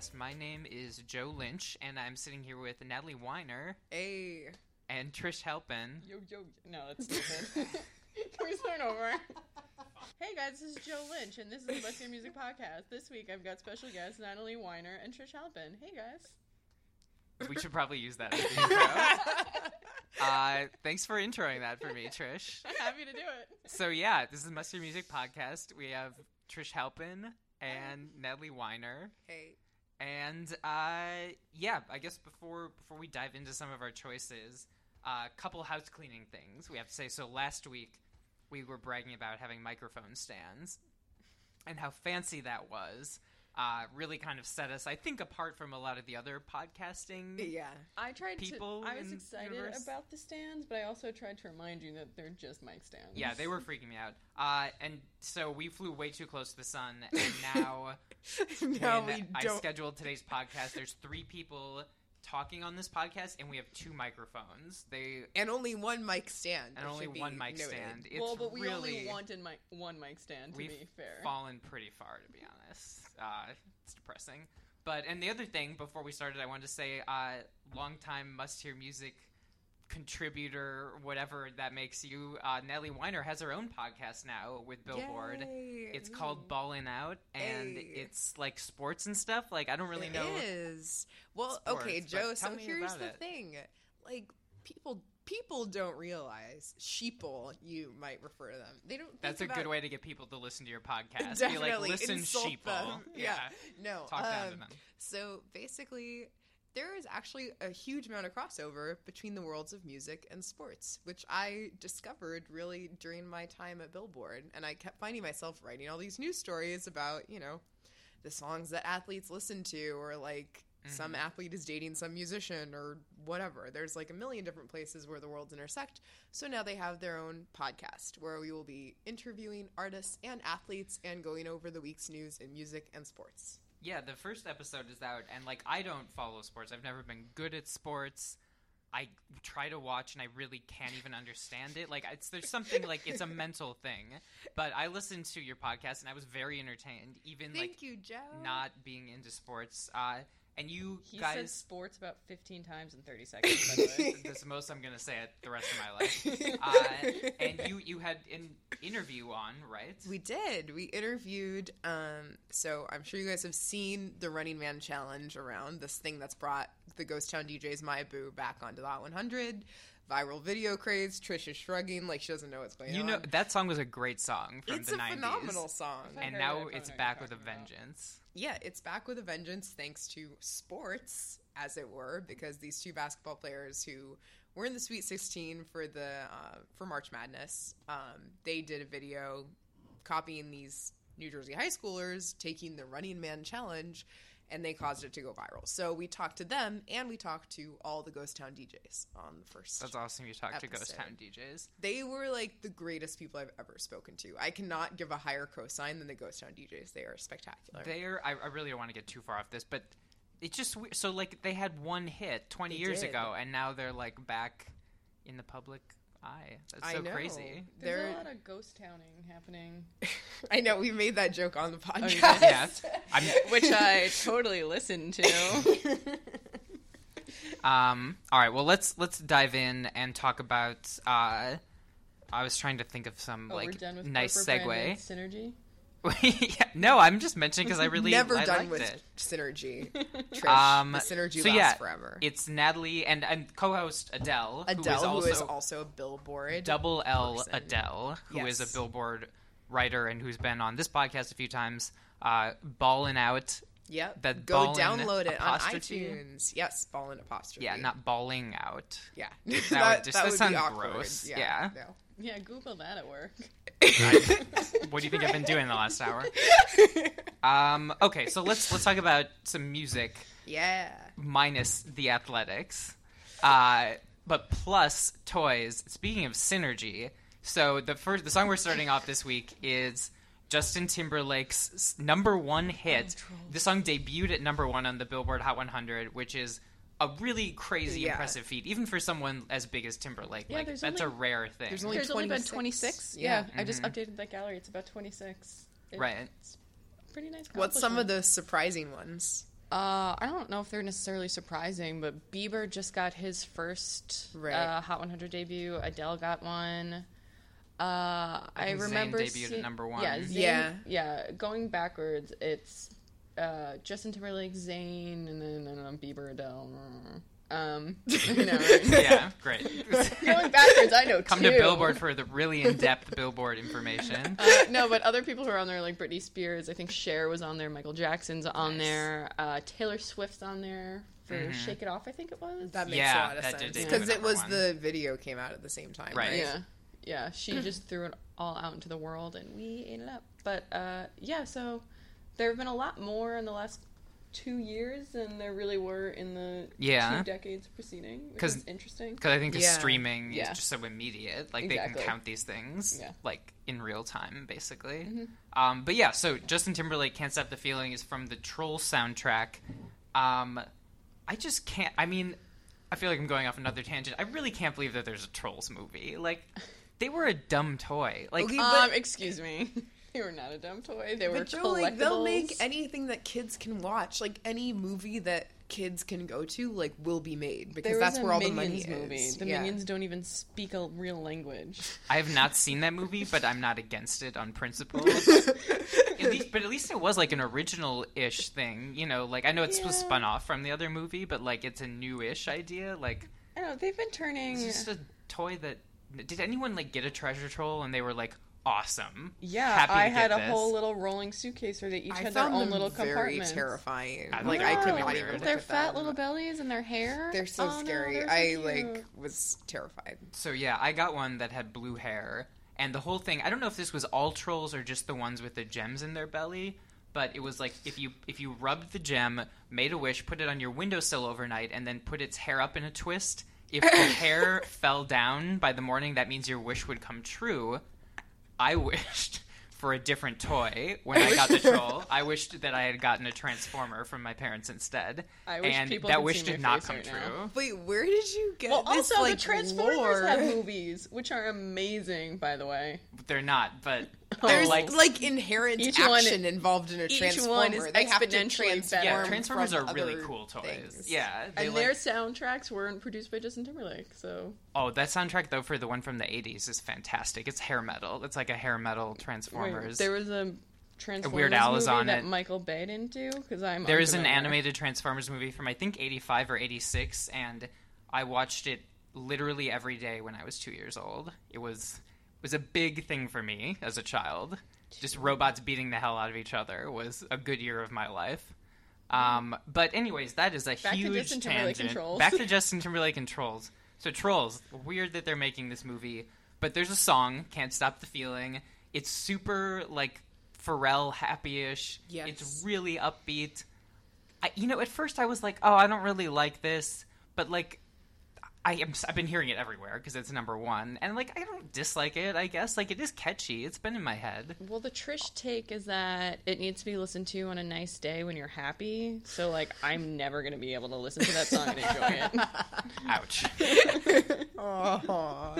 podcast. My name is Joe Lynch, and I'm sitting here with Natalie Weiner Hey. and Trish Halpin. Yo, yo. No, that's stupid. Can we start over? Hey guys, this is Joe Lynch, and this is the Must Hear Music Podcast. This week I've got special guests Natalie Weiner and Trish Halpin. Hey guys. We should probably use that as the intro. Uh, thanks for introing that for me, Trish. I'm happy to do it. So yeah, this is Must Hear Music podcast. We have Trish Halpin and Natalie Weiner. Hey. And uh, yeah, I guess before before we dive into some of our choices, a uh, couple house cleaning things we have to say. So last week we were bragging about having microphone stands and how fancy that was. Uh, really kind of set us, I think, apart from a lot of the other podcasting. Yeah. I tried People to. I was excited universe? about the stands, but I also tried to remind you that they're just mic stands. Yeah, they were freaking me out. Uh, and so we flew way too close to the sun, and now no, when we I scheduled today's podcast, there's three people talking on this podcast, and we have two microphones. They and only one mic stand. and only one mic noted. stand. It's well, but we really only wanted mic- one mic stand, to we've be fair. fallen pretty far, to be honest. Uh, it's depressing. But and the other thing before we started, I wanted to say, uh, longtime must hear music contributor, whatever that makes you. Uh, Natalie Weiner has her own podcast now with Billboard. Yay. It's called Ballin' Out, and Hey. it's like sports and stuff. Like I don't really It know. is. Well, sports, okay, Joe. So here's the it. thing: like people, people don't realize sheeple. You might refer to them. They don't. Think That's a about, good way to get people to listen to your podcast. Definitely Be like, listen, sheeple. them. Yeah. No. Talk down to um, them. So basically, there is actually a huge amount of crossover between the worlds of music and sports, which I discovered really during my time at Billboard. And I kept finding myself writing all these news stories about, you know, the songs that athletes listen to, or like mm-hmm. some athlete is dating some musician, or whatever. There's like a million different places where the worlds intersect. So now they have their own podcast where we will be interviewing artists and athletes and going over the week's news in music and sports. Yeah, the first episode is out, and like I don't follow sports. I've never been good at sports. I try to watch, and I really can't even understand it. Like it's there's something like it's a mental thing. But I listened to your podcast, and I was very entertained, even Thank like you, Joe. not being into sports. Uh, and you He said guys, sports about 15 times in 30 seconds, by the way. that's the most I'm gonna say it the rest of my life. Uh, and you you had an interview on, right? We did. We interviewed. Um, so I'm sure you guys have seen the Running Man Challenge around. This thing that's brought the Ghost Town DJs My Boo back onto the Hot 100. Viral video craze. Trish is shrugging like she doesn't know what's going on. You on. know that song was a great song from it's the a 90s. phenomenal song. and heard it, now it's back with a talking about. vengeance. yeah, it's back with a vengeance thanks to sports, as it were, because these two basketball players who were in the Sweet 16 for the uh, for March Madness, um, they did a video copying these New Jersey high schoolers taking the Running Man challenge, and they caused it to go viral. So we talked to them, and we talked to all the Ghost Town DJs on the first. That's awesome. You talked to Ghost. Town DJs. They were like the greatest people I've ever spoken to. I cannot give a higher cosign than the Ghost Town DJs. They are spectacular. They're. I, I really don't want to get too far off this, but it's just. So like they had one hit 20 They years did. ago, and now they're like back in the public eye. That's I so know. crazy. There's They're- a lot of ghost towning happening, I know we made that joke on the podcast. Yeah, I'm, which I totally listened to. Um, all right, well let's let's dive in and talk about. Uh, I was trying to think of some Oh, like nice segue. synergy. yeah, no, I'm just mentioning because I really Never I done with it. synergy. Trish, Um, the synergy so lasts yeah, forever. It's Natalie and and co-host Adelle, Adelle, who is also, also a Billboard double L person. Adelle, who is Yes. a Billboard writer and who's been on this podcast a few times. Uh, ballin' out. Yep. That Go download it on iTunes. Yes, ball and apostrophe. Yeah, not balling out. Yeah. That just- that would sounds gross. Yeah. Yeah. no. Yeah, Google that at work. What do you think I've been doing the last hour? Um, okay, so let's let's talk about some music Yeah. minus the athletics, uh, but plus toys. Speaking of synergy, so the first the song we're starting off this week is Justin Timberlake's number one hit. the song debuted at number one on the Billboard Hot 100, which is a really crazy Yeah. impressive feat, even for someone as big as Timberlake. Yeah, like that's only- a rare thing. There's only There's only been 26. 26. Yeah, Yeah. I just updated that gallery. It's about 26. It's Right. Pretty nice. What's some of the surprising ones? Uh, I don't know if they're necessarily surprising, but Bieber just got his first Right. uh, Hot 100 debut. Adele got one. Uh, I, think Zayn remember debuted at see- number one. Yeah, Zayn, Yeah. yeah. Going backwards, it's uh, Justin Timberlake, Zayn, and then and then Bieber, Adele. Um, you know, right? yeah, great. going backwards, I know Come too. to Billboard for the really in-depth Billboard information. Uh, no, but other people who are on there, like Britney Spears, I think Cher was on there, Michael Jackson's on there, uh, Taylor Swift's on there for "Shake It Off," I think it was. That makes Yeah, a lot of that sense because at it was number the video came out at the same time, Right. right? Yeah, yeah. She just threw it all out into the world, and we ate it up. But uh, yeah, so there have been a lot more in the last two years than there really were in the Yeah. two decades preceding. Which 'Cause- is interesting. Because I think the Yeah. streaming Yeah. is just so immediate. Like they can count these things Yeah. like in real time, basically. Mm-hmm. Um, but yeah, so Justin Timberlake "Can't Stop the Feeling" is from the Troll soundtrack. Um, I just can't. I mean, I feel like I'm going off another tangent. I really can't believe that there's a Trolls movie. Like, they were a dumb toy. Like, Okay, Um, excuse me. They were not a dumb toy. They were But Joe, like they'll make anything that kids can watch, like any movie that kids can go to, like will be made because There that's where all Minions the money movie. is. The Yeah. Minions don't even speak a real language. I have not seen that movie, but I'm not against it on principle. at least, but at least it was like an original-ish thing, you know. Like I know it's was Yeah. spun off from the other movie, but like it's a new-ish idea. Like I know. They've been turning. it's just a toy that. Did anyone like get a treasure troll and they were like awesome? Yeah, happy I had a this. whole little rolling suitcase where they each I had their own them little very compartments. terrifying. I like thought I could not even look Their at fat them. little bellies and their hair. They're so Oh, no, scary. they're so I cute. like was terrified. So yeah, I got one that had blue hair, and the whole thing. I don't know if this was all trolls or just the ones with the gems in their belly. But it was like if you if you rubbed the gem, made a wish, put it on your windowsill overnight, and then put its hair up in a twist. If the hair fell down by the morning, that means your wish would come true. I wished for a different toy when I got the troll. I wished that I had gotten a transformer from my parents instead. I wish and people that wish did not come right true. now. Wait, where did you get Well, this? also like, the Transformers lore? have movies, which are amazing, by the way. They're not, but Oh, There's like like, inherent Each one- action involved in a each transformer. one is they have to exponentially transform. better. yeah, Transformers from are really cool toys. things. Yeah, they And like- their soundtracks weren't produced by Justin Timberlake, so Oh, that soundtrack though for the one from the '80s is fantastic. It's hair metal. It's like a hair metal Wait, Transformers. there was a Transformers Weird Al is movie on that it. Michael Bay didn't do because I'm there is an animated Transformers movie from I think '85 or '86, and I watched it literally every day when I was two years old. It was it was a big thing for me as a child. Just robots beating the hell out of each other was a good year of my life. Um, but anyways, that is a Back to huge Justin Timberlake tangent. Trolls. Back to Justin Timberlake and Trolls. So Trolls, weird that they're making this movie, but there's a song, "Can't Stop the Feeling." It's super like Pharrell happy-ish. Yes. It's really upbeat. I, you know, at first I was like, "Oh, I don't really like this," but like, I am. I've been hearing it everywhere because it's number one, and like, I don't dislike it. I guess like it is catchy. It's been in my head. Well, the Trish take is that it needs to be listened to on a nice day when you're happy. So, like, I'm never gonna be able to listen to that song and enjoy it. Ouch. Oh,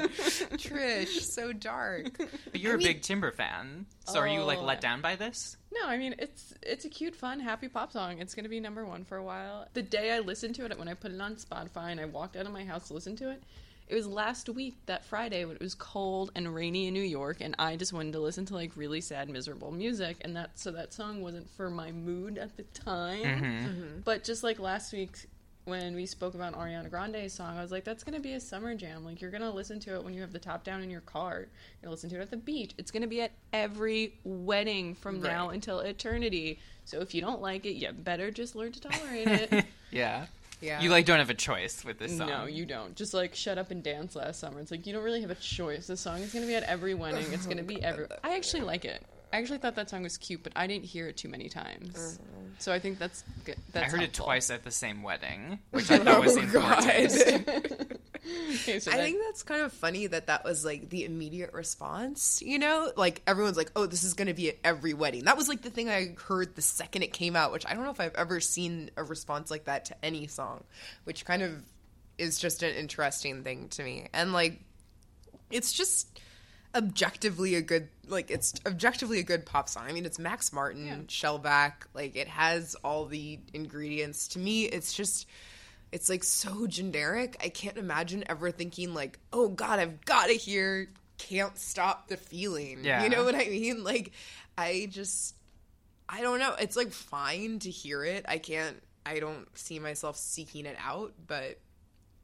Trish, so dark. But you're mean- a big Timber fan, so are you like Oh. let down by this? No, I mean it's it's a cute, fun, happy pop song. It's gonna be number one for a while. The day I listened to it, when I put it on Spotify and I walked out of my house to listen to it, it was last week that Friday when it was cold and rainy in New York, and I just wanted to listen to like really sad, miserable music, and that so that song wasn't for my mood at the time. Mm-hmm. Mm-hmm. But just like last week when we spoke about Ariana Grande's song, I was like, that's gonna be a summer jam. Like you're gonna listen to it when you have the top down in your car. You're gonna listen to it at the beach. It's gonna be at every wedding from now until eternity. So if you don't like it, you better just learn to tolerate it. Yeah. Yeah. You like don't have a choice with this song. No, you don't. Just like shut up and dance last summer. It's like you don't really have a choice. The song is gonna be at every wedding. It's gonna be every. I actually like it. I actually thought that song was cute, but I didn't hear it too many times. Mm. So I think that's good. That's I heard it twice at the same wedding, which I thought was in poor taste. Okay, so I that- think that's kind of funny that that was like the immediate response, you know? Like everyone's like, "Oh, this is going to be at every wedding." That was like the thing I heard the second it came out, which I don't know if I've ever seen a response like that to any song, which kind of is just an interesting thing to me. And like it's just objectively a good like it's objectively a good pop song. I mean, it's Max Martin, Shellback, like it has all the ingredients. To me, it's just it's like so generic. I can't imagine ever thinking like, "Oh god, I've got to hear can't stop the feeling." Yeah. You know what I mean? Like I just I don't know. It's like fine to hear it. I can't I don't see myself seeking it out, but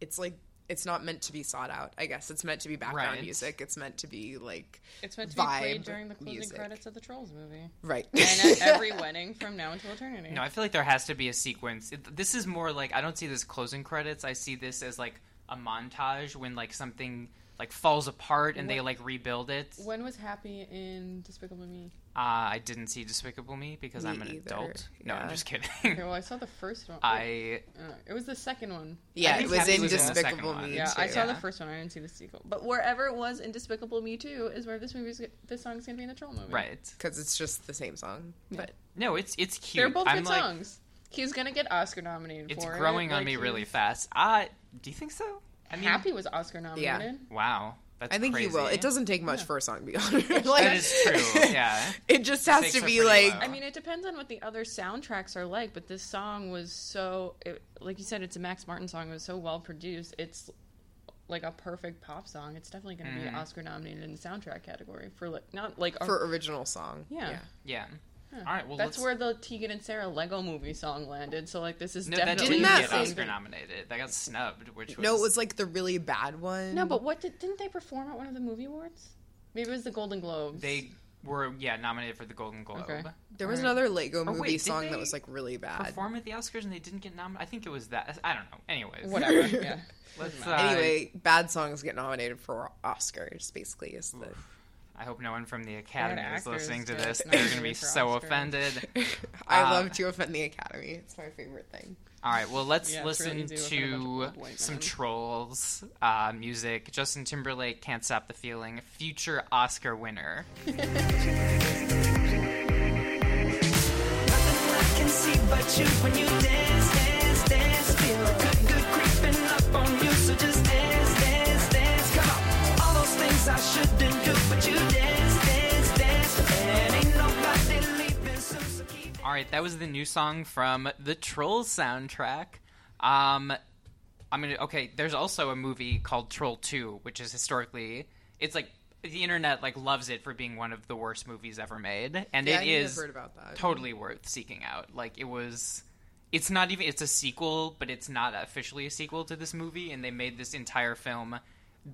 it's like it's not meant to be sought out. I guess it's meant to be background Right. music. It's meant to be like it's meant to be played during the closing music. credits of the Trolls movie, right. and at every wedding from now until eternity. No, I feel like there has to be a sequence. This is more like I don't see this closing credits. I see this as like a montage when like something like falls apart and they like rebuild it. Uh, When was Happy in Despicable Me? I didn't see Despicable Me because Me I'm an either, adult. No, I'm just kidding. Okay, well, I saw the first one. I Uh, it was the second one. yeah, it was Happy in was in the Despicable one. Me. Yeah, too. I saw the first one. I didn't see the sequel. But wherever it was in Despicable Me 2 is where this movie's this song's gonna be in the Troll movie. right. because it's just the same song. But No, it's it's cute. They're both I'm good like, songs. He's gonna get Oscar nominated It's for it. growing on Like, me he's- really fast. Uh, do you think so? I mean, Happy was Oscar nominated. wow, that's I think crazy. he will. It doesn't take much for a song to be honored. like, That is true. Yeah. It just has to be like low. I mean, it depends on what the other soundtracks are like, but this song was so, it, like you said, it's a Max Martin song. It was so well produced. It's like a perfect pop song. It's definitely going to Mm-hmm. be Oscar nominated in the soundtrack category for like not like a- for original song. Yeah. Yeah. All right. Well, that's let's, where the Tegan and Sara Lego movie song landed. So like this is no, that definitely didn't get same Oscar nominated. That got snubbed. Which was No, it was like the really bad one. No, but what did, didn't they perform at one of the movie awards? Maybe it was the Golden Globes. they were yeah nominated for the Golden Globe. Okay. there was another Lego movie wait, song that was like really bad. Perform at the Oscars and they didn't get nominated. I think it was that. I don't know. Anyways, whatever. yeah. Let's, uh, Anyway, bad songs get nominated for Oscars. Basically, is the I hope no one from the Academy is listening to this. They're going to be so Oscars. offended. I Uh, love to offend the Academy. It's my favorite thing. All right, well, let's Yeah, it's really listen to offend a bunch of to old white some. Trolls uh, music. Justin Timberlake, Can't Stop the Feeling, future Oscar winner. can see but you when you dance, dance, right, that was the new song from the Trolls soundtrack. Um, I mean, okay, there's also a movie called Troll 2, which is historically, it's like the internet like loves it for being one of the worst movies ever made, and Yeah, it I think I've is heard about that. totally worth seeking out. Like it was, it's not even it's a sequel, but it's not officially a sequel to this movie, and they made this entire film.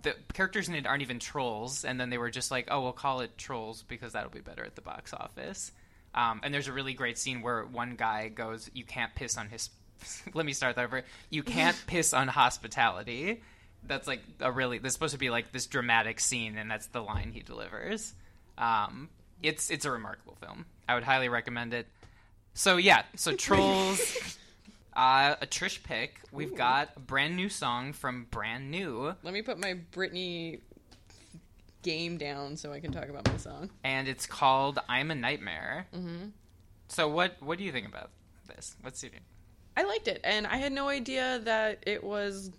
The characters in it aren't even trolls, and then they were just like, "Oh, we'll call it Trolls because that'll be better at the box office." Um, and there's a really great scene where one guy goes, "You can't piss on his." Let me start that over. You can't piss on hospitality. That's like a really. That's supposed to be like this dramatic scene, and that's the line he delivers. Um, it's it's a remarkable film. I would highly recommend it. So yeah, so Trolls. Uh, a Trish pick. We've got a brand new song from Brand New, Let me put my Britney game down so I can talk about my song. and it's called "I'm a Nightmare." Mm-hmm. So what what do you think about this? What's your I liked it, and I had no idea that it was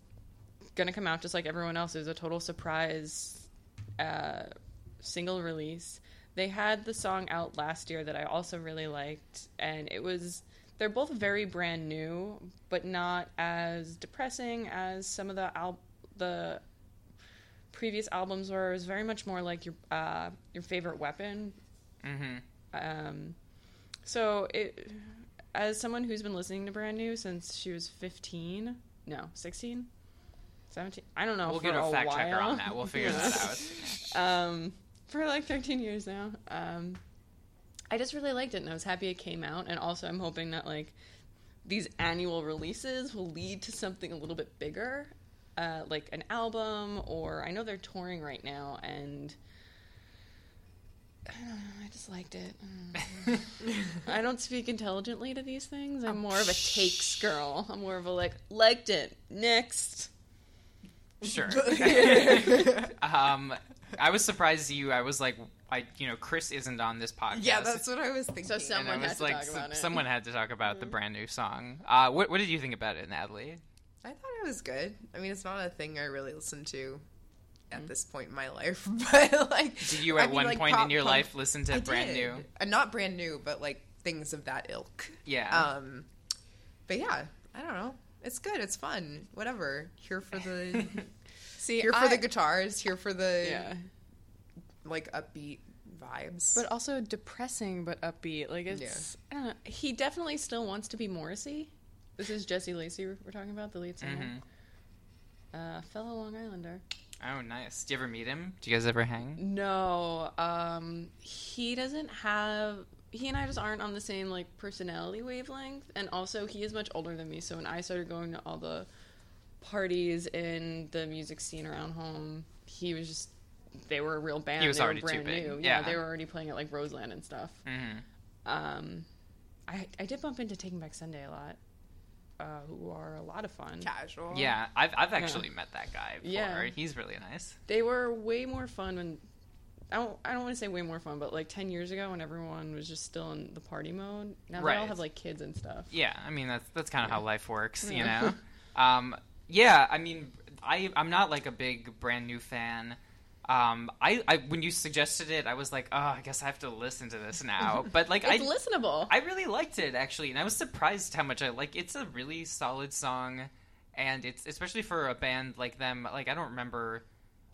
gonna come out just like everyone else. It was a total surprise uh, single release, They had the song out last year that I also really liked, and it was. They're both very brand new, but not as depressing as some of the al- the previous albums were. It was very much more like your uh, your favorite weapon. Mm-hmm. Um, so it, as someone who's been listening to Brand New since she was fifteen, no, sixteen. 17 i don't know We'll get a fact while. checker on that. We'll figure that out. um, for like 13 years now. Um, I just really liked it, and I was happy it came out. And also, I'm hoping that like these annual releases will lead to something a little bit bigger, uh, like an album. Or I know they're touring right now, and I don't know. I just liked it. I don't. I don't speak intelligently to these things. I'm more of a takes girl. I'm more of a like liked it next. Sure. um, I was surprised you. I was like, I you know, Chris isn't on this podcast. Yeah, that's what I was thinking. So some- And I Someone had to like, talk s- about it. someone had to talk about the brand new song. Uh, what what did you think about it, Natalie? I thought it was good. I mean, it's not a thing I really listen to at this point in my life, but like, Did you I at mean, one like, point pop in your punk- life listen to I brand did. new? Uh, not brand new, but like things of that ilk. Yeah. Um, but yeah, I don't know. It's good. It's fun. Whatever. Here for the See, here for the guitars. Here for the yeah. like upbeat vibes. but also depressing but upbeat. Like it's, I don't know. He definitely still wants to be Morrissey. This is Jesse Lacey we're talking about, the lead singer, uh, fellow Long Islander. Oh, nice. Do you ever meet him? Do you guys ever hang? No, um, he doesn't have. He and I just aren't on the same like personality wavelength, and also he is much older than me. So when I started going to all the parties in the music scene around home, he was just. They were a real band. He was they already were too brand big. new. Yeah. they were already playing at like Roseland and stuff. Mm-hmm. Um, I I did bump into Taking Back Sunday a lot, uh, who are a lot of fun. casual. Yeah, I've I've actually met that guy before. Yeah. He's really nice. They were way more fun when. I don't, I don't want to say way more fun, but like 10 years ago when everyone was just still in the party mode. Now they all Right. have like kids and stuff. Yeah, I mean that's that's kind of how life works, you Yeah. know. um, yeah, I mean, I I'm not like a big brand new fan. Um, I, I when you suggested it, I was like, oh, I guess I have to listen to this now. But like, I It's listenable. I really liked it actually, and I was surprised how much I like. It's a really solid song, and it's especially for a band like them. Like I don't remember.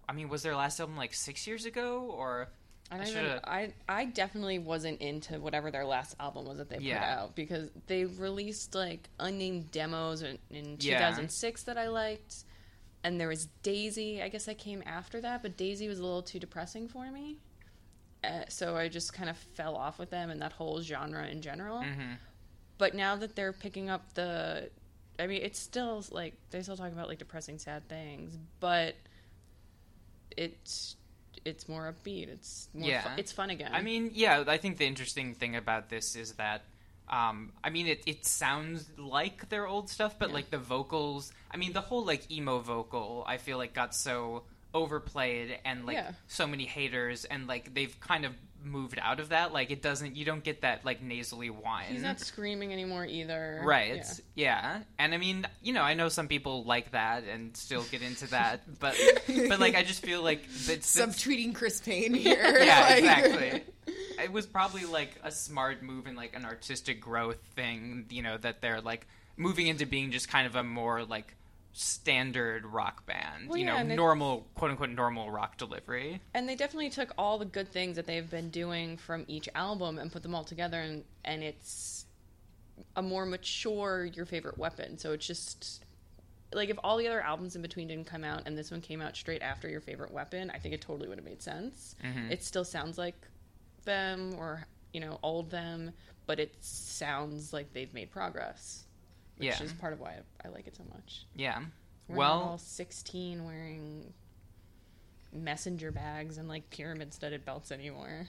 I mean, was their last album like six years ago, or I, I even, I I definitely wasn't into whatever their last album was that they put out because they released like unnamed demos in, in Yeah. 2006 that I liked, and there was Daisy. I guess that came after that, but Daisy was a little too depressing for me, uh, so I just kind of fell off with them and that whole genre in general. Mm-hmm. But now that they're picking up the, I mean, it's still like they still talk about like depressing, sad things, but it's it's more upbeat. It's more Yeah. fu- it's fun again. I mean, yeah, I think the interesting thing about this is that, um, I mean, it, it sounds like their old stuff, but like the vocals, I mean, the whole like emo vocal, I feel like got so overplayed and like Yeah. so many haters, and like they've kind of moved out of that. Like it doesn't, you don't get that like nasally whine. he's not screaming anymore either. Right. Yeah. Yeah. And I mean, you know, I know some people like that and still get into that, but but like I just feel like it's Subtweeting Chris Payne here. yeah, Like- exactly. It was probably like a smart move and like an artistic growth thing, you know, that they're like moving into being just kind of a more like standard rock band, Well, you yeah, know, and it- normal quote unquote normal rock delivery. And they definitely took all the good things that they've been doing from each album and put them all together, and and it's a more mature your favorite weapon. So it's just like if all the other albums in between didn't come out and this one came out straight after your favorite weapon, I think it totally would have made sense. Mm-hmm. It still sounds like them or you know old them, but it sounds like they've made progress, which Yeah. is part of why I, I like it so much. Yeah. We're well, all 16 wearing messenger bags and like pyramid studded belts anymore.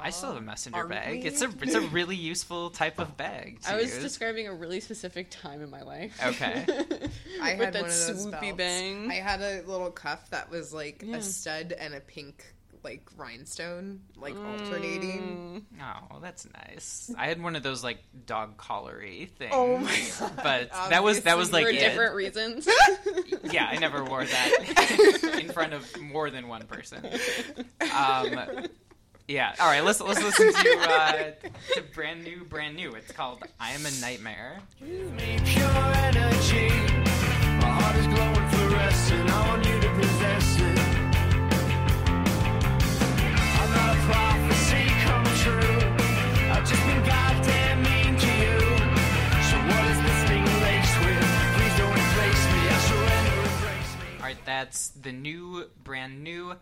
I still have a messenger Are bag. we? It's a it's a really useful type of bag. To I was use. describing a really specific time in my life. Okay. I With had that one of those swoopy belts. bang. I had a little cuff that was like Yeah. a stud and a pink like rhinestone, like alternating. Oh, that's nice. I had one of those like dog collary things. Oh my god! But that was that was like For it. different reasons. Yeah, I never wore that in front of more than one person. Um, Yeah. All right. Let's let's listen to uh, to brand new, brand new. It's called "I Am a Nightmare." Right, that's the new, brand new.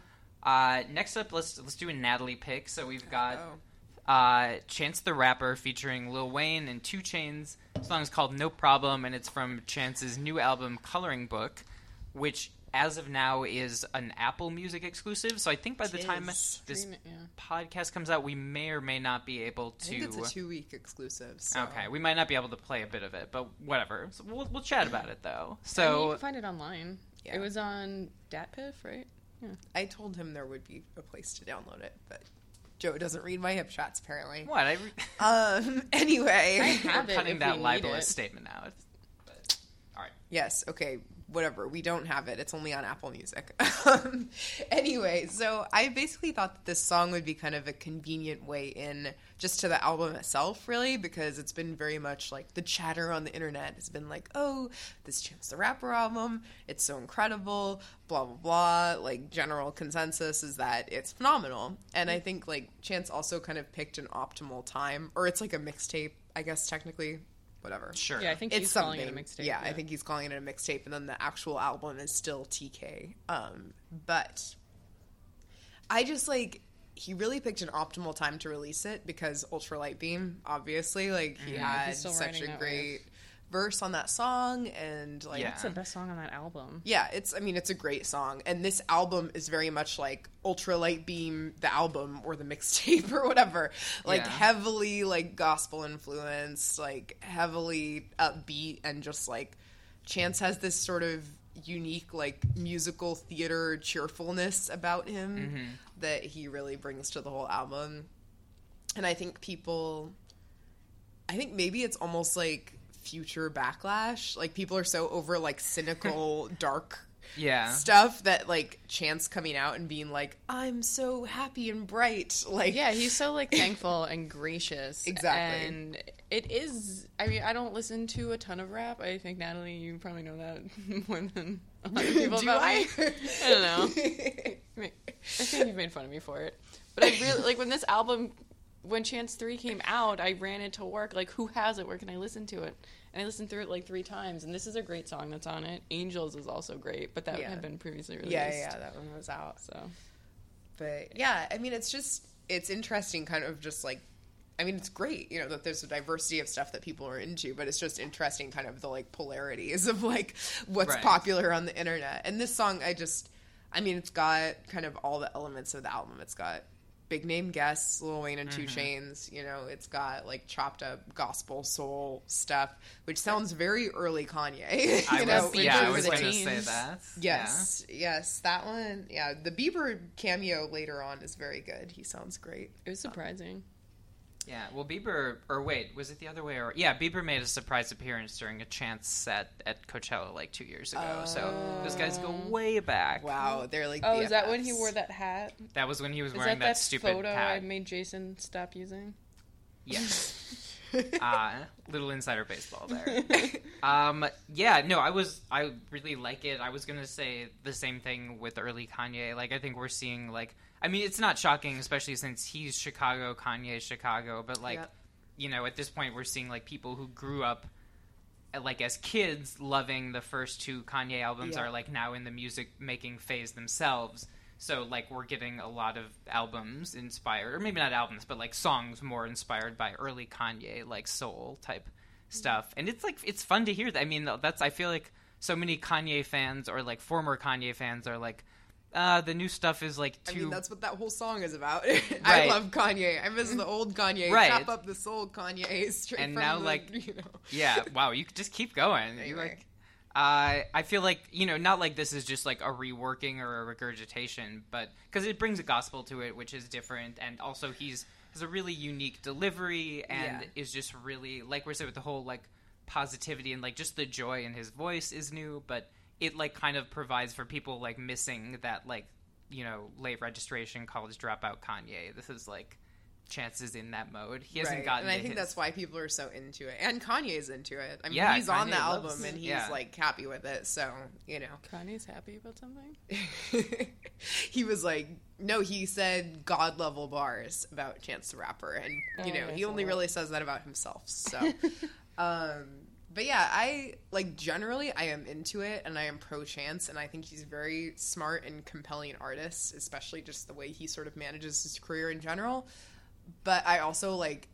Uh, next up, let's let's do a Natalie pick. So we've got uh, Chance the Rapper featuring Lil Wayne and Two Chainz. The song is called "No Problem" and it's from Chance's new album "Coloring Book," which, as of now, is an Apple Music exclusive. So I think by the time this Stream it, yeah. podcast comes out, we may or may not be able I to. think it's a two week exclusive. So. Okay, we might not be able to play a bit of it, but whatever. So we'll, we'll chat about it though. I mean, you So can find it online. Yeah. It was on DatPiff, right? Yeah. I told him there would be a place to download it, but Joe doesn't read my hip shots apparently. what? I re- Um. Anyway. I have We're it cutting if that libelous statement out. But, all right. Yes, okay, whatever. We don't have it. It's only on Apple Music. um, anyway, so I basically thought that this song would be kind of a convenient way in just to the album itself, really, because it's been very much like the chatter on the internet has been like, oh, this Chance the Rapper album, it's so incredible, blah, blah, blah. Like, general consensus is that it's phenomenal. And I think, like, Chance also kind of picked an optimal time, or it's like a mixtape, I guess, technically. Whatever Sure. Yeah, I think it's he's something. calling it a mixtape. Yeah, I think he's calling it a mixtape, and then the actual album is still TK. Um, but I just like he really picked an optimal time to release it because Ultralight Beam, obviously, like he had such a that great verse on that song, and like Yeah. It's the best song on that album. yeah, it's. I mean, it's a great song, and this album is very much like Ultralight Beam, the album or the mixtape or whatever. Like Yeah. heavily like gospel influenced, like heavily upbeat, and just like Chance has this sort of unique like musical theater cheerfulness about him mm-hmm. that he really brings to the whole album. And I think people I think maybe it's almost like future backlash. Like people are so over like cynical, dark Yeah. stuff that like Chance coming out and being like, "I'm so happy and bright." Like, Yeah, he's so like thankful and gracious. Exactly. And it is I mean, I don't listen to a ton of rap. I think Natalie, you probably know that more than a lot of people Do about I? me. I don't know. I think you've made fun of me for it. But I really like when this album when Chance 3 came out, I ran into work like who has it? Where can I listen to it? And I listened through it like 3 times and this is a great song that's on it. Angels is also great, but that Yeah. had been previously released. yeah, yeah, that one was out. So But yeah, I mean, it's just it's interesting, kind of just like. I mean, it's great, you know, that there's a diversity of stuff that people are into, but it's just interesting, kind of the like polarities of like what's Right. popular on the internet. And this song, I just, I mean, it's got kind of all the elements of the album. It's got big name guests, Lil Wayne and 2 Mm-hmm. Chainz. You know, it's got like chopped up gospel soul stuff, which sounds very early Kanye. I you know, was, which yeah, I was the like, going to say that. Yes, yes, that one. Yeah, the Bieber cameo later on is very good. He sounds great. it was surprising. Yeah. yeah. Well, Bieber, or wait, was it the other way? Or yeah, Bieber made a surprise appearance during a chance set at Coachella like two years ago. so those guys go way back. Wow, they're like. Oh, is that when he wore that hat? That was when he was Is wearing that that, stupid photo hat. I made Jason stop using? Yes. uh, little insider baseball there. um, yeah, no, I was, I really like it. I was gonna say the same thing with early Kanye. Like, I think we're seeing like, I mean, it's not shocking, especially since he's Chicago, Kanye's Chicago, but like, Yep. you know, at this point, we're seeing like people who grew up. Like as kids, loving the first two Kanye albums Yeah. are like now in the music making phase themselves. So like we're getting a lot of albums inspired, or maybe not albums, but like songs more inspired by early Kanye, like soul type mm-hmm. stuff. And it's like it's fun to hear that. I mean, that's I feel like so many Kanye fans or like former Kanye fans are like, uh, the new stuff is like I too. mean, that's what that whole song is about. I Right. love Kanye. I miss the old Kanye. Right. Chop up the soul Kanye straight And now, the, like, you know. yeah wow you could just keep going you like uh, i feel like you know not like this is just like a reworking or a regurgitation but because it brings a gospel to it which is different and also he's has a really unique delivery and Yeah. is just really like we're saying with the whole like positivity and like just the joy in his voice is new but it like kind of provides for people like missing that like you know, late registration, college dropout Kanye. This is like chances in that mode. He hasn't Right. gotten. and I think his- that's why people are so into it. And Kanye's into it. I mean, Yeah, he's on the loves- album and he's yeah. like happy with it. So you know, Kanye's happy about something. he was like, no, he said god level bars about Chance the Rapper, and you Oh, know, he only really says that about himself. So, um, but yeah, I like generally I am into it, and I am pro Chance, and I think he's a very smart and compelling artist, especially just the way he sort of manages his career in general. But I also like.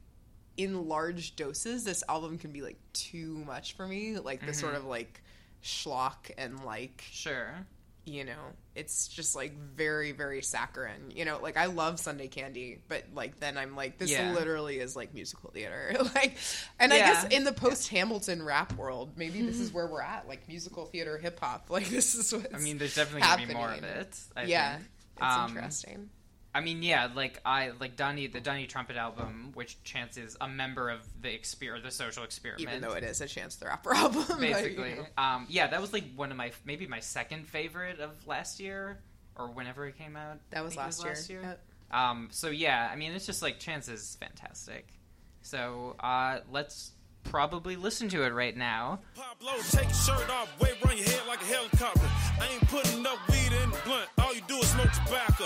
In large doses, this album can be like too much for me. Like the sort mm-hmm. of like schlock and like sure. You know it's just like very very saccharine. You know like i love sunday candy but like then i'm like this Yeah. literally is like musical theater. Like and i guess in the post hamilton rap world maybe this is where we're at like musical theater hip hop like this is what I mean, there's definitely gonna be more of it. I yeah. think. it's Um, interesting I mean, yeah, like I like Donny, the Donnie Trumpet album, which Chance is a member of the exper- the social experiment. even though it is a chance the rapper album like, you basically. know. Um, yeah, that was like one of my maybe my second favorite of last year or whenever it came out. That was think it last year. Yep. Um, so yeah, I mean, it's just like Chance is fantastic. So uh, let's probably listen to it right now. Pablo, take your shirt off, wave around your head like a helicopter. I ain't putting enough weed in the blunt. All you do is smoke tobacco.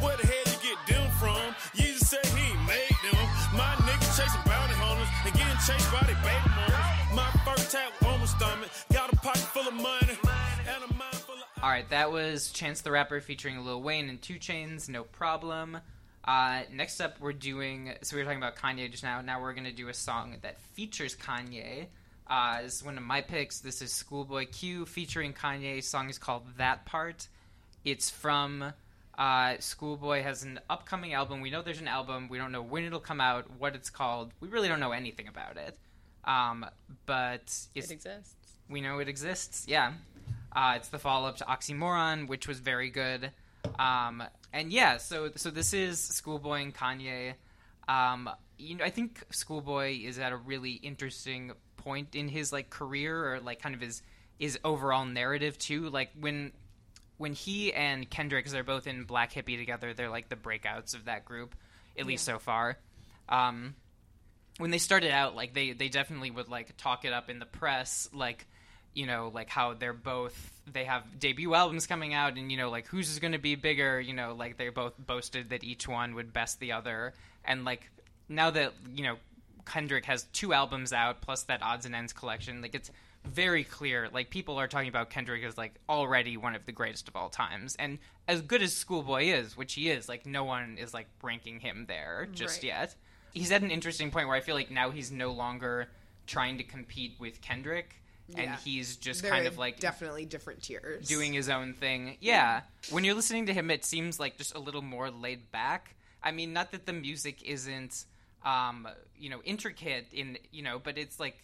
Where the hell you get them from? You just say he made them. My niggas chasing bounty hunters and getting chased by their baby mamas. My first tap on my stomach. Got a pocket full of money and a mind full of. All right, that was Chance the Rapper featuring Lil Wayne and Two Chainz, no problem. Uh, next up, we're doing. So we were talking about Kanye just now. Now we're gonna do a song that features Kanye. Uh, this is one of my picks. This is Schoolboy Q featuring Kanye. Song is called That Part. It's from uh, Schoolboy has an upcoming album. We know there's an album. We don't know when it'll come out, what it's called. We really don't know anything about it. Um, but it's It exists. we know it exists. Yeah, uh, it's the follow up to Oxymoron, which was very good. Um, and yeah, so so this is Schoolboy and Kanye. Um, you know, I think Schoolboy is at a really interesting point in his like career, or like kind of his his overall narrative too. Like when when he and Kendrick, they're both in Black Hippy together, they're like the breakouts of that group, at least so far. Um, when they started out, like they they definitely would like talk it up in the press, like you know, like how they're both they have debut albums coming out, and you know, like who's is going to be bigger, you know, like they both boasted that each one would best the other, and like now that you know Kendrick has two albums out plus that odds and ends collection, like it's very clear. Like people are talking about Kendrick as like already one of the greatest of all times, and as good as Schoolboy is, which he is, like no one is like ranking him there just Right. yet. He's at an interesting point where I feel like now he's no longer trying to compete with Kendrick, and Yeah. he's just They're kind of like definitely different tiers doing his own thing. Yeah. When you're listening to him, it seems like just a little more laid back. I mean, not that the music isn't, um, you know, intricate in, you know, but it's like,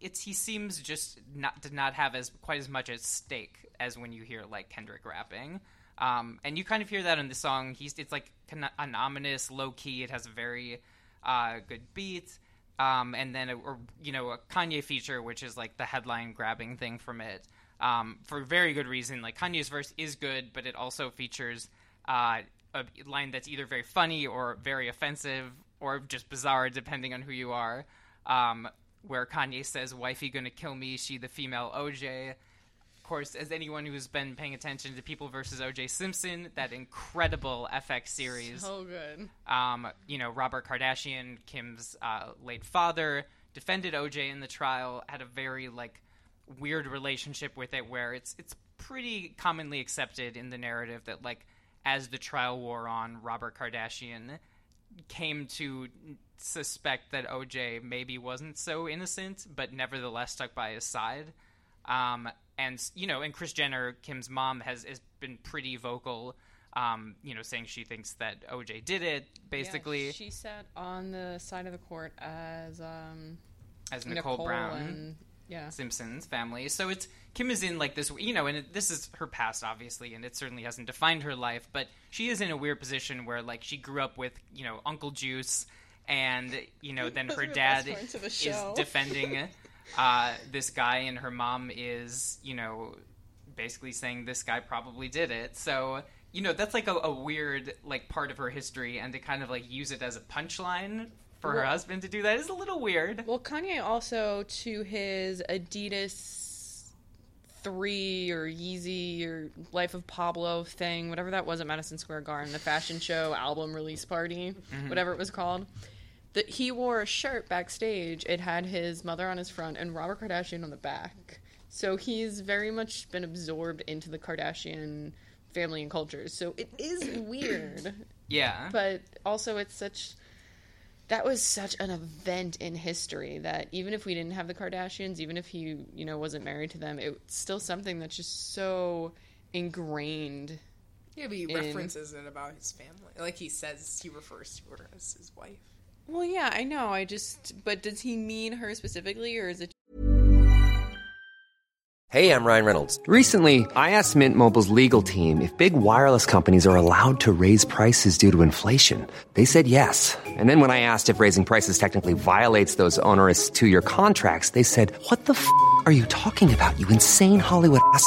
it's he seems just not to not have as quite as much at stake as when you hear like Kendrick rapping. Um, and you kind of hear that in the song. He's it's like an ominous, low key. It has a very uh, good beat um, and then a, or you know a Kanye feature, which is like the headline grabbing thing from it, um, for very good reason. Like Kanye's verse is good, but it also features uh, a line that's either very funny or very offensive or just bizarre, depending on who you are. Um, where Kanye says, "Wifey gonna kill me, she the female OJ." Of course, as anyone who's been paying attention to People versus OJ Simpson, that incredible FX series, So good. um, you know, Robert Kardashian, Kim's uh, late father, defended OJ in the trial, had a very like weird relationship with it, where it's it's pretty commonly accepted in the narrative that like as the trial wore on, Robert Kardashian came to suspect that OJ maybe wasn't so innocent, but nevertheless stuck by his side. Um, and you know, and Kris Jenner, Kim's mom, has has been pretty vocal. Um, you know, saying she thinks that OJ did it, basically, Yeah, she sat on the side of the court as um, as Nicole, Brown. and yeah. Simpsons family. So it's Kim is in like this, you know, and it, this is her past, obviously, and it certainly hasn't defined her life. But she is in a weird position where like she grew up with you know Uncle Juice, and you know then her dad best parts of the is defending uh, this guy, and her mom is you know basically saying this guy probably did it. So you know that's like a, a weird like part of her history, and to kind of like use it as a punchline for her husband to do that is a little weird. Well, Kanye also to his Adidas three or Yeezy or Life of Pablo thing, whatever that was at Madison Square Garden, the fashion show album release party, Mhm. whatever it was called. That he wore a shirt backstage. It had his mother on his front and Robert Kardashian on the back. So he's very much been absorbed into the Kardashian family and culture. So it is weird. Yeah. But also, it's such. That was such an event in history that even if we didn't have the Kardashians, even if he, you know, wasn't married to them, it's still something that's just so ingrained. Yeah, but he in- references it about his family. Like he says, he refers to her as his wife. Well, yeah, I know. I just. But does he mean her specifically, or is it Hey, I'm Ryan Reynolds. Recently, I asked Mint Mobile's legal team if big wireless companies are allowed to raise prices due to inflation. They said yes. And then when I asked if raising prices technically violates those onerous two year contracts, they said, What the f are you talking about, you insane Hollywood ass?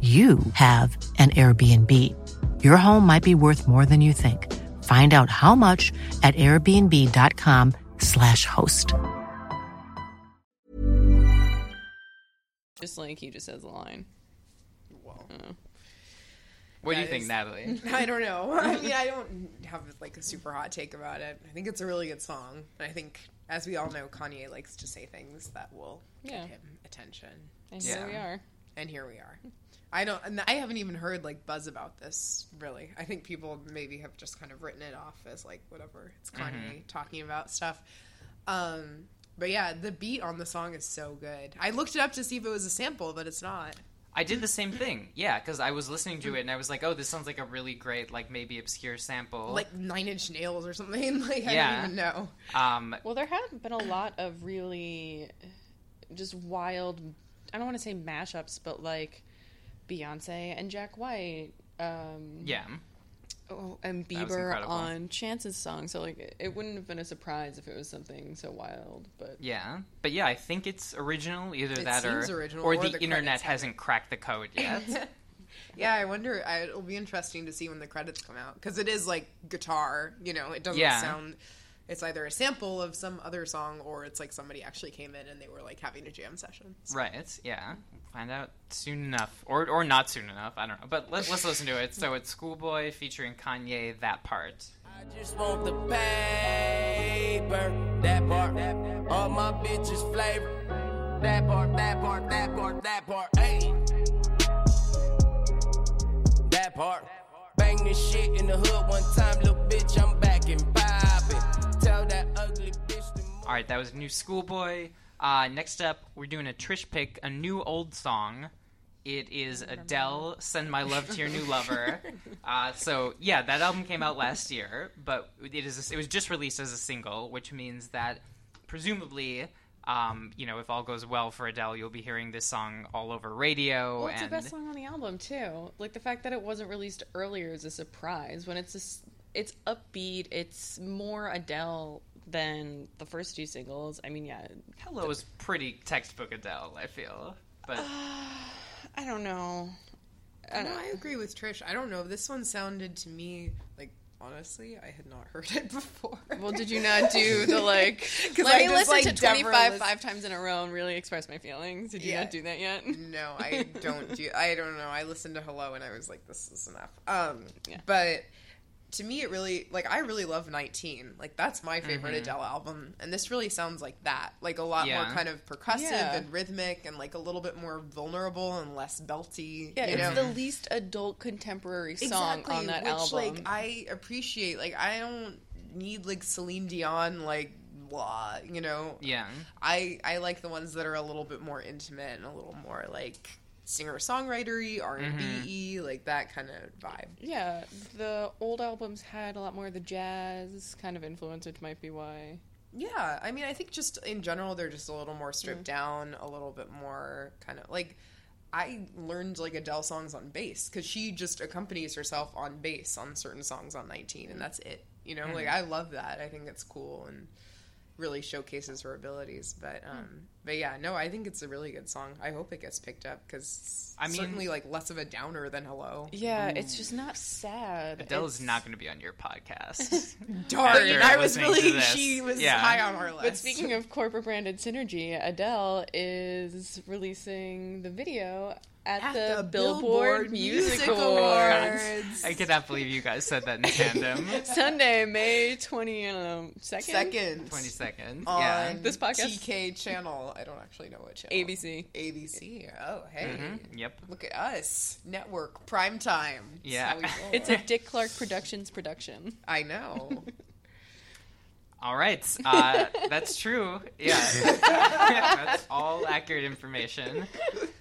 you have an Airbnb. Your home might be worth more than you think. Find out how much at airbnb.com/slash host. just like he just says a line? Well, oh. What do you That think, Natalie? I don't know. I mean, I don't have like a super hot take about it. I think it's a really good song, and I think, as we all know, Kanye likes to say things that will Yeah. get him attention. And here we are. And here we are. I don't. I haven't even heard like buzz about this. Really, I think people maybe have just kind of written it off as like whatever. It's Kanye Mhm. talking about stuff. Um, but yeah, the beat on the song is so good. I looked it up to see if it was a sample, but it's not. I did the same thing. Yeah, because I was listening to it and I was like, oh, this sounds like a really great, like maybe obscure sample. Like Nine Inch Nails or something. Like I Yeah. don't even know. um, Well, there have been a lot of really just wild. I don't want to say mashups, but like Beyonce and Jack White. Um, yeah. Oh, and Bieber on Chance's song. So like, it- it wouldn't have been a surprise if it was something so wild. But Yeah, but yeah, I think it's original. Either It that or original, or or the, the internet hasn't cracked the code yet. Yeah, I wonder. I, it'll be interesting to see when the credits come out because it is like guitar. You know, it doesn't Yeah. sound. It's either a sample of some other song or it's like somebody actually came in and they were like having a jam session. So- right? Yeah, find out soon enough, or or not soon enough. I don't know, but let, let's listen to it. So it's Schoolboy featuring Kanye. That part. I Just want the paper, that part. All my bitches flavor. That part, that part, that part, that part. Hey. That part. Bang this shit in the hood one time, little bitch. I'm back and vibing. Tell that ugly bitch to All right, that was new Schoolboy. Uh, next up, we're doing a Trish pick, a new old song. It is Adele, "Send My Love to Your New Lover." Uh, so yeah, that album came out last year, but it is it was just released as a single, which means that presumably, um, you know, if all goes well for Adele, you'll be hearing this song all over radio. well, it's and the best song on the album too. Like the fact that it wasn't released earlier is a surprise. When it's just, it's upbeat. It's more Adele than the first two singles. I mean, yeah. Hello is pretty textbook Adele, I feel, but I don't know. I know. I agree with Trish. I don't know. This one sounded to me like honestly, I had not heard it before. Well, did you not do the like? Let I me just, listen like, to never twenty five five times in a row and really express my feelings. Did you Yeah. not do that yet? No, I don't do. I don't know. I listened to Hello and I was like, this is enough. Um, but to me, it really like I really love 19. Like that's my favorite Mhm. Adele album, and this really sounds like that. Like a lot Yeah. more kind of percussive Yeah. and rhythmic, and like a little bit more vulnerable and less belty. Yeah, you it's know? the least adult contemporary song exactly, on that which, album. Like I appreciate. Like I don't need like Celine Dion like blah. You know. Yeah. I I like the ones that are a little bit more intimate and a little more like singer songwritery, R and B, mm-hmm. like that kind of vibe. yeah, the old albums had a lot more of the jazz kind of influence, which might be why. Yeah, I mean, I think just in general, they're just a little more stripped mm-hmm. down, a little bit more kind of like. I learned like Adele songs on bass because she just accompanies herself on bass on certain songs on 19, and that's it. You know, like mm-hmm. I love that. I think it's cool and really showcases her abilities. But um, but yeah, no, I think it's a really good song. I hope it gets picked up because I mean- certainly like less of a downer than Hello. Yeah, mm. it's just not sad. Adele is It's- not going to be on your podcast. Darn, After I was really she was Yeah. high on our list. But speaking of corporate branded synergy, Adele is releasing the video at, At the, the Billboard, Billboard Music, Music Awards. Awards. I cannot believe you guys said that in tandem. Sunday, May 20, I second? Second. 20 seconds. on yeah. This podcast- TK channel. I don't actually know what channel. ABC. ABC. Oh, hey. Mhm. Yep. Look at us. Network prime time. Yeah. how. It's a Dick Clark Productions production. I know. All right. Uh, that's true. Yeah. that's all accurate information.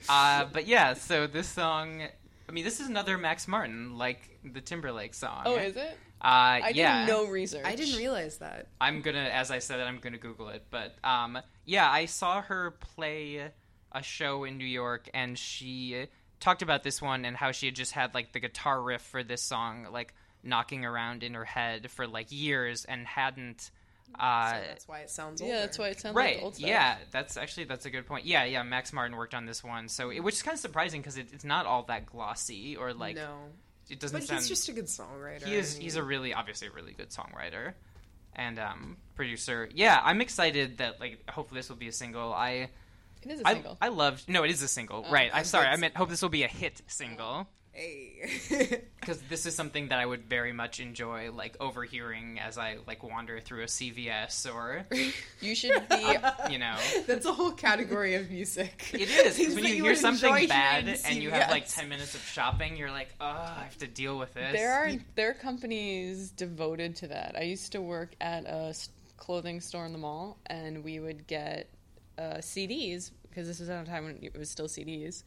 Uh, but yeah, so this song, I mean, this is another Max Martin, like the Timberlake song. Oh, is it? Uh, I yeah. did no research. I didn't realize that. I'm gonna, as I said, I'm gonna Google it. But um, yeah, I saw her play a show in New York, and she talked about this one and how she had just had like the guitar riff for this song, like knocking around in her head for like years, and hadn't. Uh, so that's why it sounds older. Yeah, that's why it sounds right like old stuff. yeah that's actually that's a good point yeah yeah max martin worked on this one so it, which is kind of surprising because it, it's not all that glossy or like no. It doesn't But sound he's just a good songwriter. he is I he's a really obviously a really good songwriter. And um producer. Yeah i'm excited that like hopefully this will be a single. I It is a I, single. I loved no it is a single. Oh, right i'm I'm sorry i meant hope this will be a hit single Hey. because this is something that i would very much enjoy like overhearing as i like wander through a cvs or you should be. you know that's a whole category of music. It is Things because when you, you hear something bad and you have like ten minutes of shopping, you're like, oh, I have to deal with this. There are there are companies devoted to that. I used to work at a clothing store in the mall, and we would get uh, CDs because this was at a time when it was still CDs,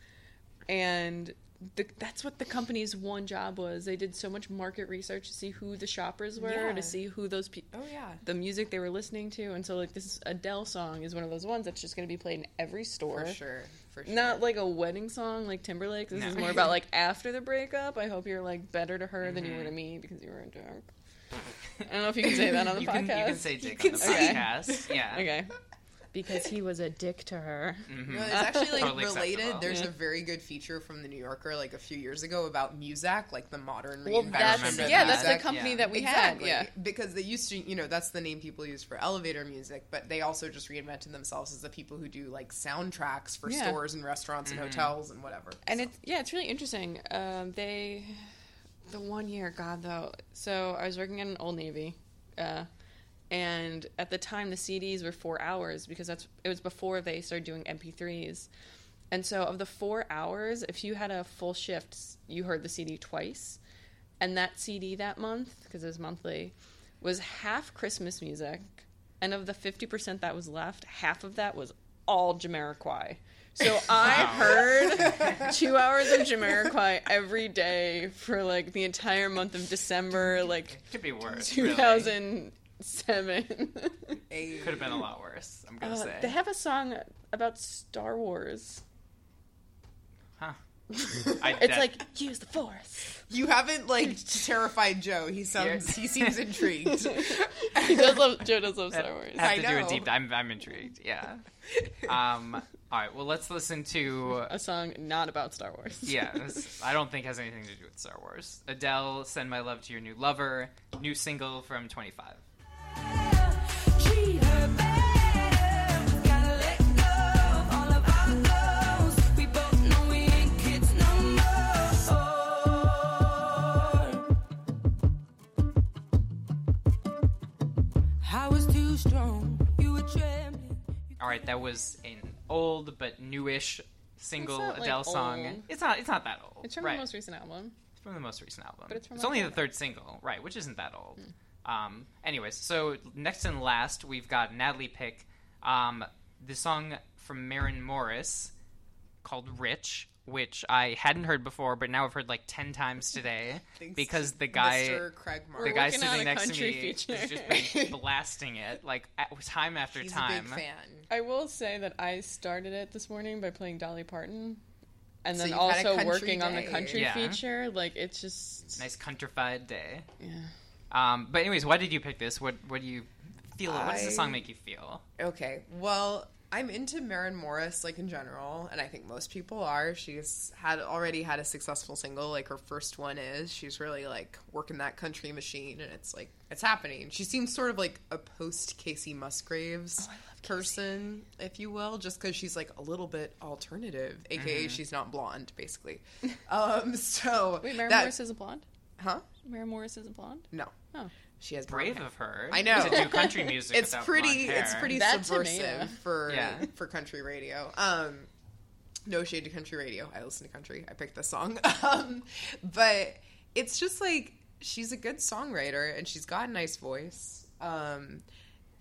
and the, that's what the company's one job was. They did so much market research to see who the shoppers were, Yeah. to see who those people, Oh yeah. the music they were listening to, and so like this Adele song is one of those ones that's just going to be played in every store. For sure. For sure. Not like a wedding song like Timberlake. This No. is more about like after the breakup. I hope you're like better to her than you Mm-hmm. were to me because you were a jerk. I don't know if you can say that on the you podcast. can you can say Jake can on the say- podcast. Yeah. okay. Because he was a dick to her. Mhm. No, it's actually like Totally related. acceptable. There's Yeah. a very good feature from the New Yorker like a few years ago about Muzak, like the modern Well, that's remember of yeah, that. that's the company Yeah. that we exactly. had. Yeah. Because they used to, you know, that's the name people use for elevator music, but they also just reinvented themselves as the people who do like soundtracks for Yeah. stores and restaurants Mm-hmm. and hotels and whatever. And So- it's yeah, it's really interesting. Um, they the one year, God though. So I was working at an Old Navy, uh, and at the time the CDs were four hours because that's it was before they started doing MP3s. And so of the four hours, if you had a full shift, you heard the CD twice. And that CD that month, because it was monthly, was half Christmas music. And of the 50% that was left, half of that was all Jamiroquai. So I heard two hours of Jamiroquai every day for like the entire month of December, like Could be worse. really. 2007. Eight. Could have been a lot worse. I'm gonna Uh, say. they have a song about Star Wars. huh. I, It's that- like use the force. you haven't like terrified Joe. He sounds he seems intrigued. He does love Joe does love Star Wars. I have I to do a know. deep. I'm I'm intrigued. Yeah. Um. All right. Well, let's listen to. A song not about Star Wars. Yeah, this, I don't think has anything to do with Star Wars. Adele, "Send My Love to Your New Lover," new single from 25. All right, that was an old but newish single It's not, like, Adele song. old. It's not. It's not that old. It's from right. the most recent album. It's from the most recent album. But it's from only the third single, right? Which isn't that old. Um, anyways, so next and last, we've got Natalie pick um, the song from Maren Morris called "Rich," which I hadn't heard before, but now I've heard like ten times today Thanks, because the guy, Mr. Craig the guy sitting next to me, feature. has just been blasting it like at, time after He's time. a big fan. I will say that I started it this morning by playing Dolly Parton, and So then you've had a also country working on the country Yeah. feature. Like it's just Nice countrified day. yeah. Um, but anyways, why did you pick this? What what do you feel? what does the song make you feel? Okay, well, I'm into Maren Morris, like in general, and I think most people are. She's had already had a successful single, like her first one is. She's really like working that country machine, and it's like it's happening. She seems sort of like a post Kacey Musgraves person, if you will, just because she's like a little bit alternative, aka she's not blonde, basically. um, so Wait, Mary that- Morris isn't blonde. huh? Mary Morris isn't blonde. No, Oh, she has blonde Brave hair. of her. I know. to do country music. it's pretty blonde it's pretty That subversive tomato. for Yeah. for country radio um no shade to country radio i listen to country i picked this song um but it's just like she's a good songwriter and she's got a nice voice um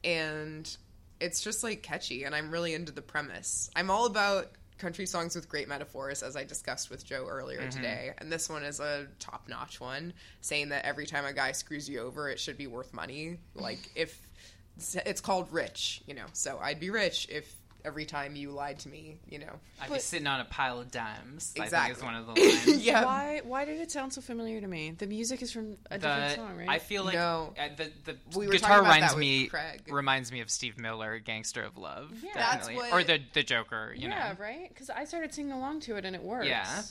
and it's just like catchy and i'm really into the premise i'm all about country songs with great metaphors as i discussed with joe earlier mm-hmm. today. And this one is a top-notch one saying that every time a guy screws you over it should be worth money. Like if it's called rich you know. So i'd be rich if every time you lied to me you know I'd be sitting on a pile of dimes. I think Exactly. is one of the lines. yeah why? Why did it sound so familiar to me? The music is from a different The- song, right? I feel like No. uh, the the We guitar talking reminds me Craig. reminds me of Steve Miller, "Gangster of Love." Yeah. That's definitely. what- or the the Joker. You yeah, know. right. Because I started singing along to it and it works. Yeah.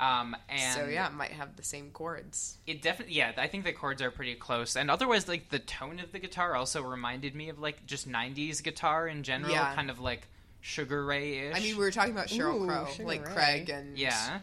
Um, and so yeah it might have the same chords it definitely yeah. I think the chords are pretty close, and otherwise, like the tone of the guitar also reminded me of like just '90s guitar in general, Yeah. kind of like Sugar Ray ish. i mean we were talking about sheryl Ooh, crow Sugar like Ray. craig and yeah.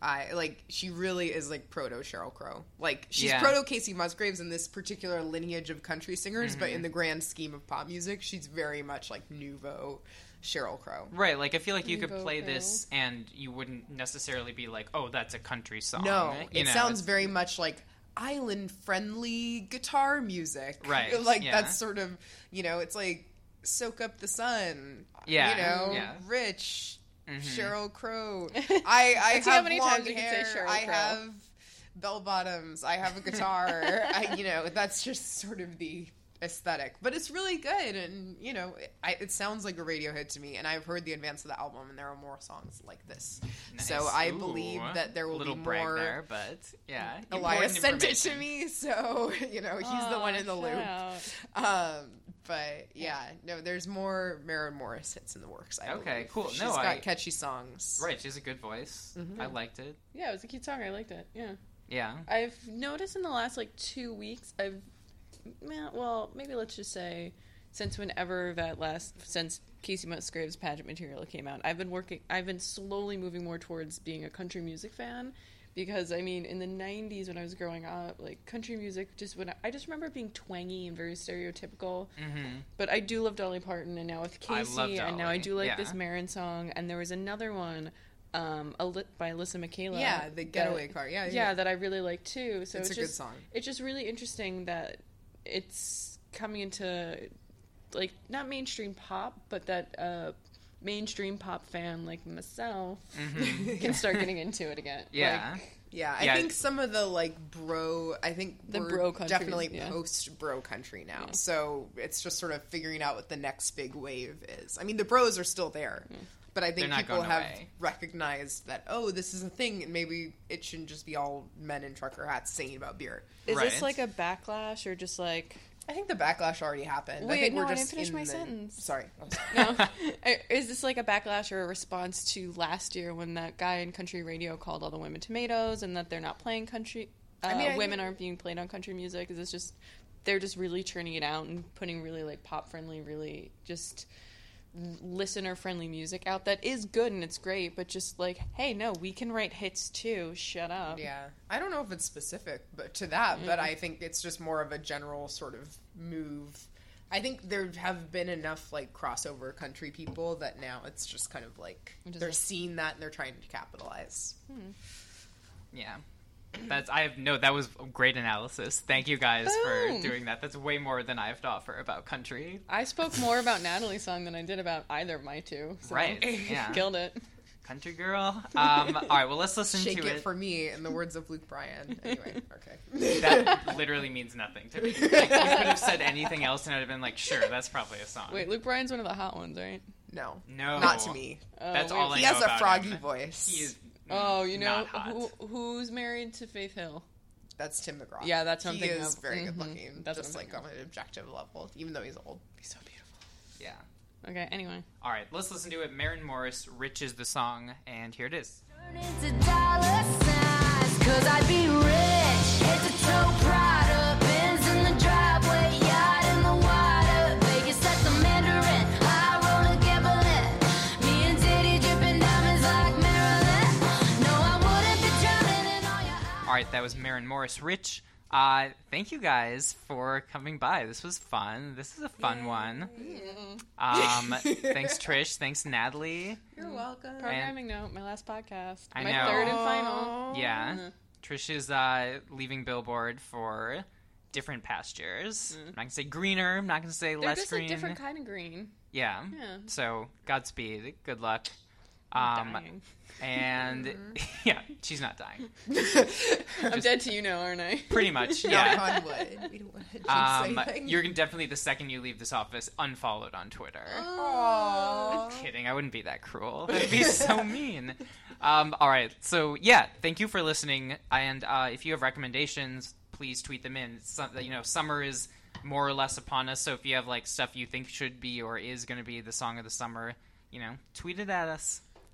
I like she really is like proto Sheryl Crow. Like she's Yeah. proto Kacey Musgraves in this particular lineage of country singers, but Mm-hmm. in the grand scheme of pop music, she's very much like nouveau Sheryl Crow. Right, like I feel like you could play Crow. this and you wouldn't necessarily be like, "Oh, that's a country song." No, you it know, sounds very much like island friendly guitar music. Right, like yeah. that's sort of you know, it's like soak up the sun. Yeah, You know, yeah. rich Mm-hmm. Sheryl Crow. I I Let's see have how many long times you can say hair. Sheryl I Crow. have bell bottoms. I have a guitar. I, you know, that's just sort of the aesthetic. But it's really good, and you know, it, I, it sounds like a radio hit to me. And I've heard the advance of the album, and there are more songs like this. So I Ooh, believe that there will little be brag more. there, but yeah, Elias sent it to me, so you know he's the one in the Oh, loop. Um, but yeah, no, there's more Maren Morris hits in the works. I Okay, believe. cool. She's No, got I- catchy songs. Right, she has a good voice. Mm-hmm. I liked it. Yeah, it was a cute song. I liked it. Yeah. Yeah. I've noticed in the last like two weeks, I've, yeah, well, maybe let's just say, since whenever that last, since Kacey Musgraves pageant material came out, I've been working, I've been slowly moving more towards being a country music fan. Because I mean, in the '90s when I was growing up, like country music, just when I, I just remember being twangy and very stereotypical. Mm-hmm. But I do love Dolly Parton, and now with I Kacey, love and now I do like yeah. this Maren song, and there was another one, um, a lit by Alyssa Michaela. Yeah, the that- getaway car. Yeah, yeah, yeah. that I really like too. So It's it's, a good song. It's just really interesting that it's coming into like not mainstream pop, but that uh, mainstream pop fan like myself can start getting into it again. Mm-hmm. Yeah. Like, Yeah, I Yeah. think some of the like bro, I think The we're bro country, definitely yeah. post bro country now. So it's just sort of figuring out what the next big wave is. I mean, the bros are still there, but I think people have away. recognized that oh, this is a thing, and maybe it shouldn't just be all men in trucker hats singing about beer. is this like a backlash or just like I think the backlash already happened. I Wait, think no, we're I just didn't finish my the- sentence. Sorry. no? is this like a backlash or a response to last year when that guy in country radio called all the women tomatoes and that they're not playing country? Uh, mean, I women think- aren't being played on country music. Is this just they're just really churning it out and putting really like pop friendly, really just listener friendly music out that is good and it's great, but just like, hey, no, we can write hits too. Shut up. Yeah, I don't know if it's specific, but to that, but mm-hmm. I think it's just more of a general sort of move I think there have been enough like crossover country people that now it's just kind of like they're like- seeing that and they're trying to capitalize. Hmm. Yeah. That's I have no that was great analysis. Thank you guys for doing that. That's way more than I have to offer about country. I spoke more about Natalie's song than I did about either of my two. So Right, yeah. Killed it. Country girl. Um all right, well let's listen Shake to it, it. for me, in the words of Luke Bryan. Anyway, okay. that literally means nothing to me. Like, you could have said anything else and I'd have been like, sure, that's probably a song. Wait, Luke Bryan's one of the hot ones, right? No, No. not to me. That's wait. all I he know has a about froggy him. voice. He is Mm. Oh, you know not hot. who, who's married to Faith Hill? That's Tim McGraw. Yeah, that's what I'm he thinking is of. very good mm-hmm. looking. That's just like on an objective level, even though he's old. He's so beautiful. Yeah. Okay, anyway. All right, let's listen to it. Maren Morris, "Rich" is the song, and here it is. Right, that was Maren Morris, "Rich." Uh, thank you guys for coming by. This was fun. This is a fun one. Um, thanks Trish. Thanks Natalie. You're welcome. Programming note, my last podcast. I my know. third and final. Yeah. Trish is uh, leaving Billboard for different pastures. I'm not gonna say greener. I'm not gonna say Mm. They're less just green. a different kind of green. Yeah. Yeah. So Godspeed. Good luck. I'm Um, dying. and yeah, she's not dying. I'm Just- dead to you now, aren't I? Pretty much. Yeah. on wood. We don't want to Um, you're definitely the second you leave this office unfollowed on Twitter. Aww. Kidding, I wouldn't be that cruel. That'd be so mean. Um, all right, so yeah, thank you for listening. And uh, if you have recommendations, please tweet them in. Some, you know, summer is more or less upon us, so if you have like stuff you think should be or is going to be the song of the summer, you know, tweet it at us.